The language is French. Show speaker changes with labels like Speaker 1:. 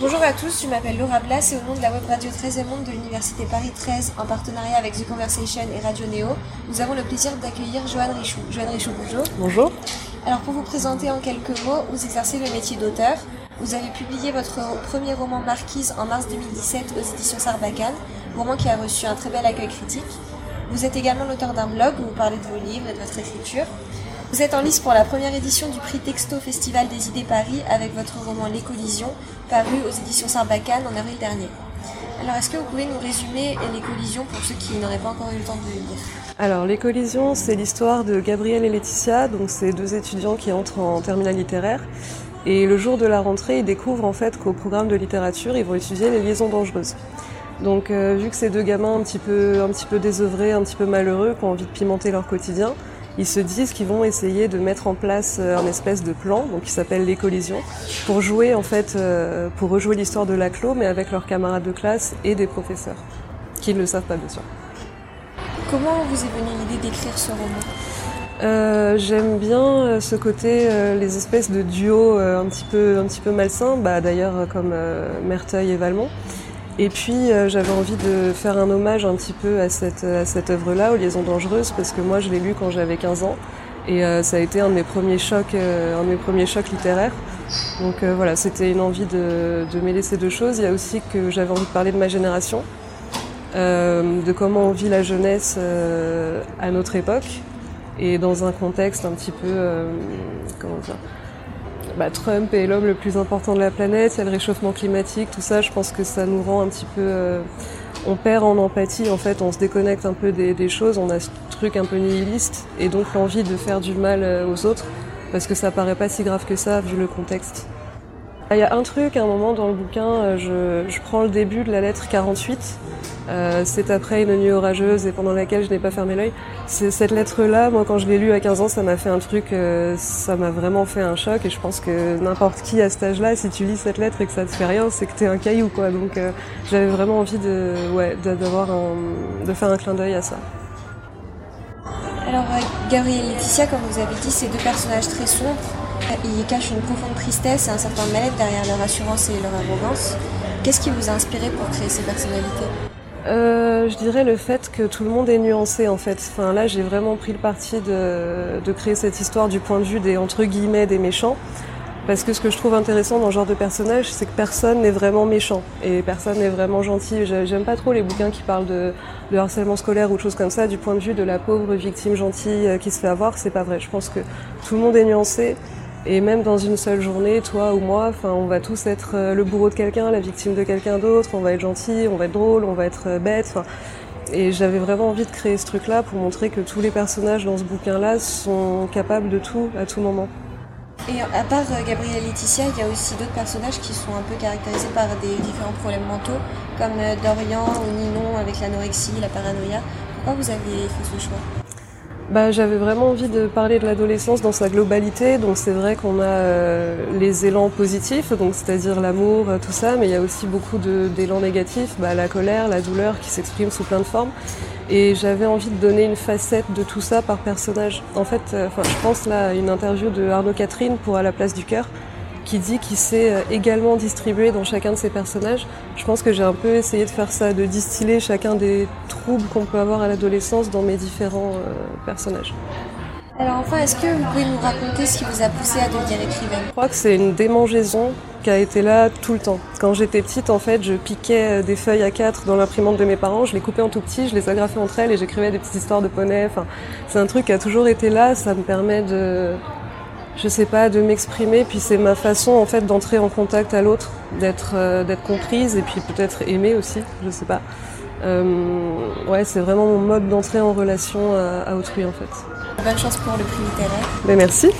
Speaker 1: Bonjour à tous, je m'appelle Laura Blas et au nom de la web radio 13e Monde de l'Université Paris 13 en partenariat avec The Conversation et Radio Néo, nous avons le plaisir d'accueillir Joanne Richoux. Joanne Richoux, bonjour.
Speaker 2: Bonjour.
Speaker 1: Alors pour vous présenter en quelques mots, vous exercez le métier d'auteur. Vous avez publié votre premier roman Marquise en mars 2017 aux éditions Sarbacane, roman qui a reçu un très bel accueil critique. Vous êtes également l'auteur d'un blog où vous parlez de vos livres et de votre écriture. Vous êtes en lice pour la première édition du prix Texto Festival des idées Paris avec votre roman Les collisions, paru aux éditions Sarbacane en avril dernier. Alors, est-ce que vous pouvez nous résumer les collisions pour ceux qui n'auraient pas encore eu le temps de le lire?
Speaker 2: Alors, les collisions, c'est l'histoire de Gabriel et Laetitia, donc c'est deux étudiants qui entrent en terminale littéraire. Et le jour de la rentrée, ils découvrent en fait qu'au programme de littérature, ils vont étudier les liaisons dangereuses. Donc, euh, vu que ces deux gamins un petit peu, un petit peu désœuvrés, un petit peu malheureux, qui ont envie de pimenter leur quotidien, ils se disent qu'ils vont essayer de mettre en place euh, un espèce de plan, donc qui s'appelle les collisions, pour jouer en fait, euh, pour rejouer l'histoire de la clos, mais avec leurs camarades de classe et des professeurs, qui ne le savent pas bien sûr.
Speaker 1: Comment vous est venue l'idée d'écrire ce roman?
Speaker 2: Euh, J'aime bien ce côté, les espèces de duos un petit peu, un petit peu malsains, bah, d'ailleurs comme Merteuil et Valmont. Et puis euh, j'avais envie de faire un hommage un petit peu à cette, à cette œuvre-là, aux liaisons dangereuses, parce que moi je l'ai lu quand j'avais 15 ans. Et euh, ça a été un de mes premiers chocs, euh, un de mes premiers chocs littéraires. Donc voilà, c'était une envie de, de mêler ces deux choses. Il y a aussi que j'avais envie de parler de ma génération, de comment on vit la jeunesse à notre époque et dans un contexte un petit peu, comment dire, bah, Trump est l'homme le plus important de la planète, il y a le réchauffement climatique, tout ça, je pense que ça nous rend un petit peu... Euh, on perd en empathie, en fait, on se déconnecte un peu des, choses, on a ce truc un peu nihiliste, et donc l'envie de faire du mal euh, aux autres, parce que ça paraît pas si grave que ça, vu le contexte. Il y a un truc, à un moment dans le bouquin, euh, je, prends le début de la lettre 48, euh, c'est après une nuit orageuse et pendant laquelle je n'ai pas fermé l'œil. Cette lettre-là, moi quand je l'ai lue à 15 ans, ça m'a fait un truc, euh, ça m'a vraiment fait un choc et je pense que n'importe qui à cet âge-là, si tu lis cette lettre et que ça te fait rien, c'est que t'es un caillou quoi. Donc j'avais vraiment envie de, ouais, d'avoir de faire un clin d'œil à ça.
Speaker 1: Alors Gabriel et Laetitia, comme vous avez dit, c'est deux personnages très sombres. Ils cachent une profonde tristesse et un certain mal-être derrière leur assurance et leur arrogance. Qu'est-ce qui vous a inspiré pour créer ces personnalités?
Speaker 2: Euh, je dirais le fait que tout le monde est nuancé en fait. Enfin là j'ai vraiment pris le parti de, créer cette histoire du point de vue des entre guillemets des méchants. Parce que ce que je trouve intéressant dans ce genre de personnage, c'est que personne n'est vraiment méchant et personne n'est vraiment gentil. J'aime pas trop les bouquins qui parlent de, de, harcèlement scolaire ou de choses comme ça du point de vue de la pauvre victime gentille euh, qui se fait avoir. C'est pas vrai. Je pense que tout le monde est nuancé et même dans une seule journée, toi ou moi, enfin, on va tous être euh, le bourreau de quelqu'un, la victime de quelqu'un d'autre. On va être gentil, on va être drôle, on va être euh, bête. Et j'avais vraiment envie de créer ce truc-là pour montrer que tous les personnages dans ce bouquin-là sont capables de tout à tout moment.
Speaker 1: Et à part euh, Gabriel Laetitia, il y a aussi d'autres personnages qui sont un peu caractérisés par des différents problèmes mentaux, comme Dorian ou Ninon avec l'anorexie, la paranoïa. Pourquoi vous avez fait ce choix?
Speaker 2: Bah, J'avais vraiment envie de parler de l'adolescence dans sa globalité. Donc c'est vrai qu'on a euh, les élans positifs, donc c'est-à-dire l'amour, euh, tout ça, mais il y a aussi beaucoup d'élan négatifs, bah, la colère, la douleur qui s'exprime sous plein de formes. Et j'avais envie de donner une facette de tout ça par personnage. En fait, euh, je pense là à une interview de Arnaud Catherine pour À la place du cœur, qui dit qu'il s'est euh, également distribué dans chacun de ses personnages. Je pense que j'ai un peu essayé de faire ça, de distiller chacun des troubles qu'on peut avoir à l'adolescence dans mes différents euh, personnages.
Speaker 1: Alors enfin, est-ce que vous pouvez nous raconter ce qui vous a poussé à devenir écrivaine?
Speaker 2: Je crois que c'est une démangeaison qui a été là tout le temps. Quand j'étais petite, en fait, je piquais euh, des feuilles à 4 dans l'imprimante de mes parents, je les coupais en tout petit, je les agrafais entre elles et j'écrivais des petites histoires de poneys. Enfin, c'est un truc qui a toujours été là, ça me permet de je sais pas, de m'exprimer. Puis c'est ma façon en fait d'entrer en contact à l'autre, d'être euh, d'être comprise et puis peut-être aimée aussi. Je sais pas. Euh, ouais, c'est vraiment mon mode d'entrée en relation à, à, autrui en fait.
Speaker 1: Bonne chance pour le prix littéraire.
Speaker 2: Mais ben, merci.